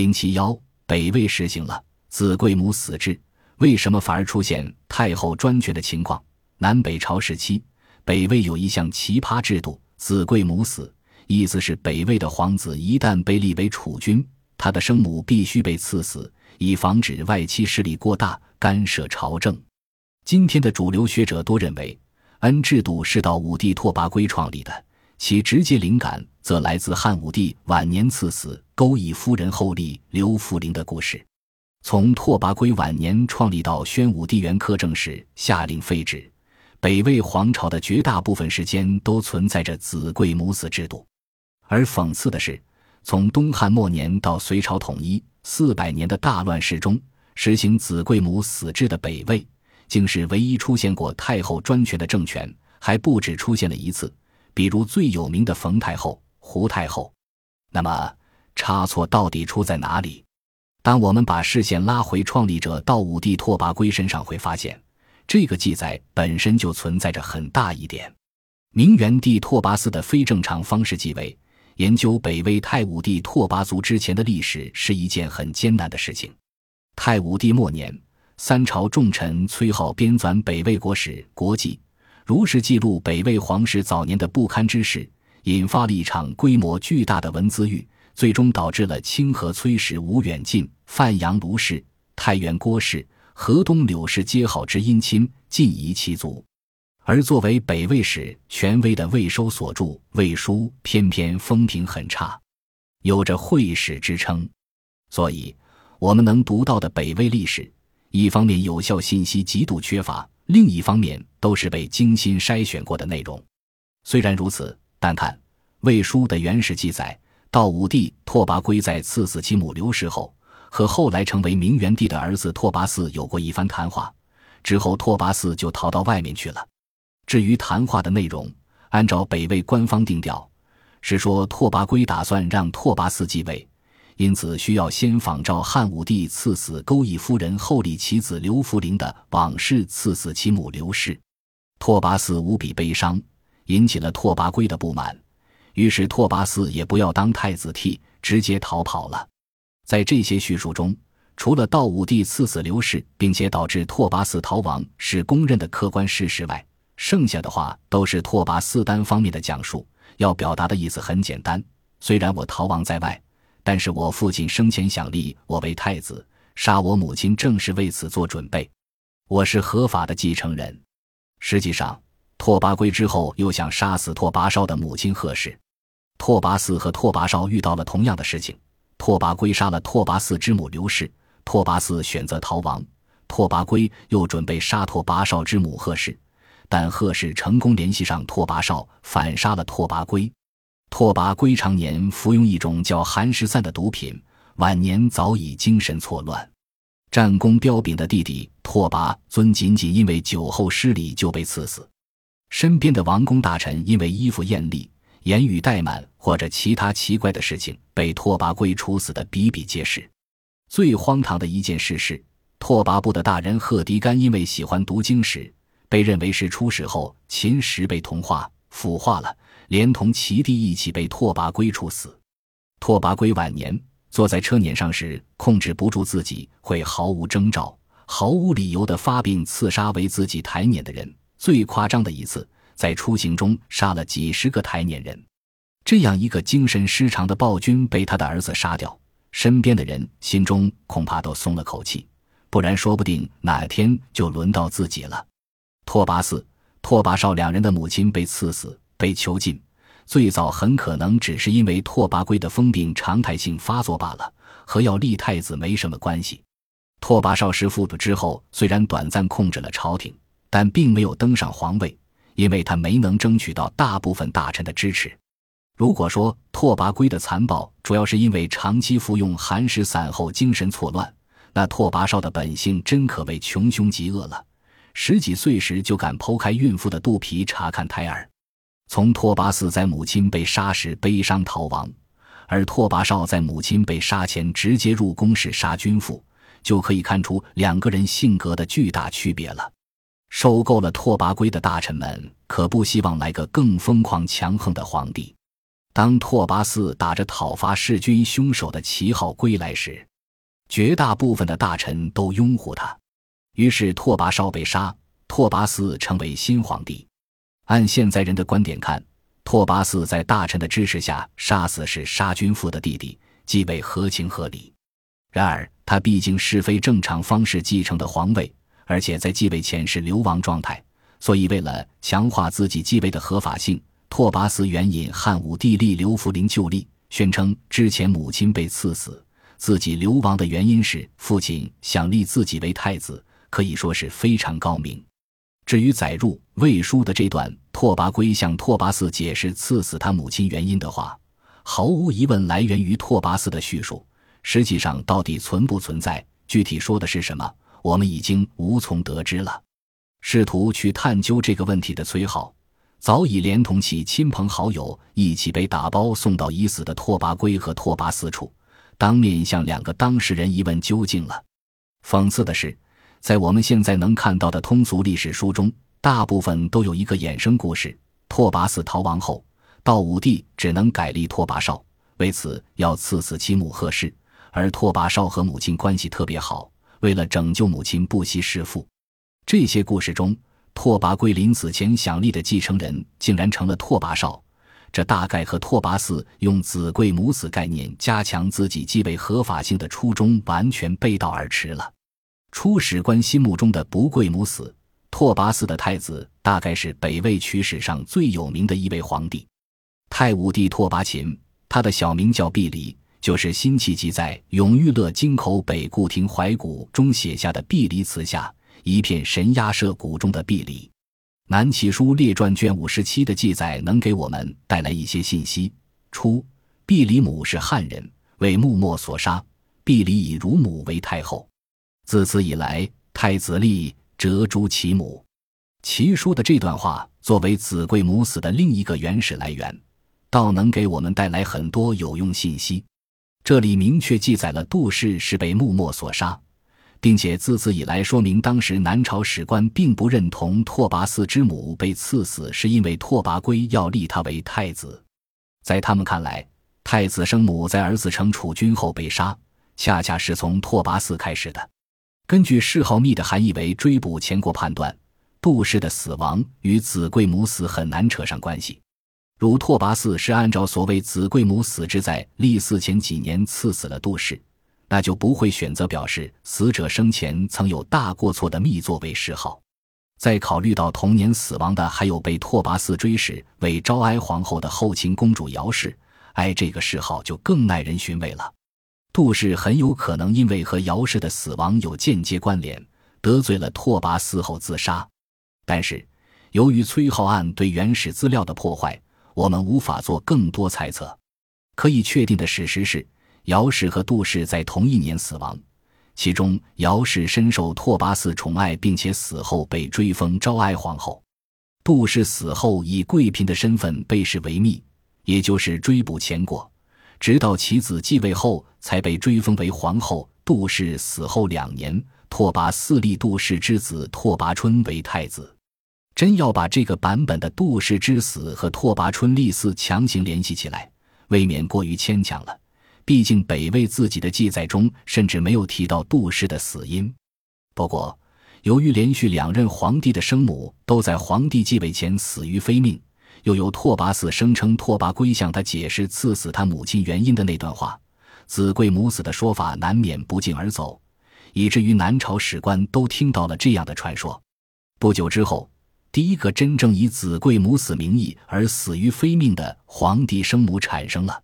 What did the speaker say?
零七幺，北魏实行了子贵母死制，为什么反而出现太后专权的情况？南北朝时期，北魏有一项奇葩制度——子贵母死，意思是北魏的皇子一旦被立为储君，他的生母必须被赐死，以防止外戚势力过大干涉朝政。今天的主流学者多认为，恩制度是到武帝拓跋圭创立的。其直接灵感则来自汉武帝晚年赐死钩弋夫人后立刘弗陵的故事。从拓跋圭晚年创立到宣武帝元科正时下令废止，北魏皇朝的绝大部分时间都存在着子贵母死制度。而讽刺的是，从东汉末年到隋朝统一四百年的大乱世中，实行子贵母死制的北魏，竟是唯一出现过太后专权的政权，还不止出现了一次。比如最有名的冯太后、胡太后，那么差错到底出在哪里？当我们把视线拉回创立者道武帝拓跋圭身上，会发现这个记载本身就存在着很大疑点。明元帝拓跋嗣的非正常方式继位，研究北魏太武帝拓跋族之前的历史是一件很艰难的事情。太武帝末年，三朝重臣崔颢编纂北魏国史《国记》。如实记录北魏皇室早年的不堪之事，引发了一场规模巨大的文字狱，最终导致了清河崔氏吴远近、范阳卢氏、太原郭氏、河东柳氏皆好之姻亲，尽夷其族。而作为北魏史权威的魏收所著《魏书》，偏偏风评很差，有着讳史之称。所以，我们能读到的北魏历史，一方面有效信息极度缺乏。另一方面，都是被精心筛选过的内容。虽然如此，但看《魏书》的原始记载，到武帝拓跋圭在赐死其母刘氏后，和后来成为明元帝的儿子拓跋嗣有过一番谈话。之后，拓跋嗣就逃到外面去了。至于谈话的内容，按照北魏官方定调，是说拓跋圭打算让拓跋嗣继位。因此，需要先仿照汉武帝赐死钩弋夫人后立其子刘弗陵的往事，赐死其母刘氏。拓跋嗣无比悲伤，引起了拓跋圭的不满。于是，拓跋嗣也不要当太子替，直接逃跑了。在这些叙述中，除了道武帝赐死刘氏，并且导致拓跋嗣逃亡是公认的客观事实外，剩下的话都是拓跋嗣单方面的讲述。要表达的意思很简单：虽然我逃亡在外。但是我父亲生前想立我为太子，杀我母亲正是为此做准备。我是合法的继承人。实际上，拓跋圭之后又想杀死拓跋绍的母亲贺氏。拓跋嗣和拓跋绍遇到了同样的事情。拓跋圭杀了拓跋嗣之母刘氏，拓跋嗣选择逃亡。拓跋圭又准备杀拓跋绍之母贺氏，但贺氏成功联系上拓跋绍，反杀了拓跋圭。拓跋圭常年服用一种叫寒食散的毒品，晚年早已精神错乱。战功彪炳的弟弟拓跋尊仅仅因为酒后失礼就被赐死。身边的王公大臣因为衣服艳丽、言语怠慢或者其他奇怪的事情，被拓跋圭处死的比比皆是。最荒唐的一件事是，拓跋部的大人贺迪干因为喜欢读经史，被认为是出使后秦时被同化腐化了。连同其弟一起被拓跋圭处死。拓跋圭晚年坐在车辇上时，控制不住自己，会毫无征兆、毫无理由的发病刺杀为自己抬辇的人。最夸张的一次，在出行中杀了几十个抬辇人。这样一个精神失常的暴君被他的儿子杀掉，身边的人心中恐怕都松了口气，不然说不定哪天就轮到自己了。拓跋嗣、拓跋绍两人的母亲被赐死。被囚禁，最早很可能只是因为拓跋圭的疯病常态性发作罢了，和要立太子没什么关系。拓跋绍弑父之后，虽然短暂控制了朝廷，但并没有登上皇位，因为他没能争取到大部分大臣的支持。如果说拓跋圭的残暴主要是因为长期服用寒食散后精神错乱，那拓跋绍的本性真可谓穷凶极恶了。十几岁时就敢剖开孕妇的肚皮查看胎儿。从拓跋嗣在母亲被杀时悲伤逃亡，而拓跋绍在母亲被杀前直接入宫室杀君父，就可以看出两个人性格的巨大区别了。受够了拓跋圭的大臣们可不希望来个更疯狂强横的皇帝。当拓跋嗣打着讨伐弑君凶手的旗号归来时，绝大部分的大臣都拥护他。于是拓跋绍被杀，拓跋嗣成为新皇帝。按现在人的观点看，拓跋嗣在大臣的支持下杀死是杀君父的弟弟，即位合情合理。然而他毕竟是非正常方式继承的皇位，而且在继位前是流亡状态，所以为了强化自己继位的合法性。拓跋嗣援引汉武帝立刘弗陵旧例，宣称之前母亲被赐死，自己流亡的原因是父亲想立自己为太子，可以说是非常高明。至于载入《魏书》的这段拓跋圭向拓跋嗣解释赐死他母亲原因的话，毫无疑问来源于拓跋嗣的叙述。实际上，到底存不存在，具体说的是什么，我们已经无从得知了。试图去探究这个问题的崔颢。早已连同其亲朋好友一起被打包送到已死的拓跋圭和拓跋嗣处，当面向两个当事人一问究竟了。讽刺的是，在我们现在能看到的通俗历史书中，大部分都有一个衍生故事：拓跋嗣逃亡后，道武帝只能改立拓跋绍，为此要赐死其母贺氏，而拓跋绍和母亲关系特别好，为了拯救母亲不惜弑父。这些故事中。拓跋圭临死前想立的继承人，竟然成了拓跋绍，这大概和拓跋嗣用子贵母死概念加强自己继位合法性的初衷完全背道而驰了。初史官心目中的不贵母死，拓跋嗣的太子大概是北魏曲史上最有名的一位皇帝，太武帝拓跋勤，他的小名叫毕离，就是辛弃疾在《永遇乐京口北固亭怀古》中写下的毕离词下。一片神鸦社谷中的毕离，《南齐书列传》卷五十七的记载能给我们带来一些信息。初，毕离母是汉人，为穆墨所杀。毕离以乳母为太后。自此以来，太子立折诛其母。齐书的这段话作为子贵母死的另一个原始来源，倒能给我们带来很多有用信息。这里明确记载了杜氏是被穆墨所杀。并且自此以来，说明当时南朝史官并不认同拓跋嗣之母被赐死是因为拓跋圭要立他为太子。在他们看来，太子生母在儿子成储君后被杀，恰恰是从拓跋嗣开始的。根据谥号密的含义为追捕前国判断，杜氏的死亡与子贵母死很难扯上关系。如拓跋嗣是按照所谓子贵母死之在立嗣前几年赐死了杜氏。那就不会选择表示死者生前曾有大过错的密作为谥号。再考虑到同年死亡的还有被拓跋嗣追谥为昭哀皇后的后秦公主姚氏，哎，这个谥号就更耐人寻味了。杜氏很有可能因为和姚氏的死亡有间接关联，得罪了拓跋嗣后自杀。但是，由于崔浩案对原始资料的破坏，我们无法做更多猜测。可以确定的事实是。姚氏和杜氏在同一年死亡，其中姚氏深受拓跋嗣宠爱，并且死后被追封昭哀皇后；杜氏死后以贵嫔的身份被视为密，也就是追捕前过，直到其子继位后才被追封为皇后。杜氏死后两年，拓跋嗣立杜氏之子拓跋春为太子。真要把这个版本的杜氏之死和拓跋春立嗣强行联系起来，未免过于牵强了。毕竟北魏自己的记载中甚至没有提到杜氏的死因。不过，由于连续两任皇帝的生母都在皇帝继位前死于非命，又有拓跋嗣声称拓跋圭向他解释赐死他母亲原因的那段话，子贵母死的说法难免不胫而走，以至于南朝史官都听到了这样的传说。不久之后，第一个真正以子贵母死名义而死于非命的皇帝生母产生了。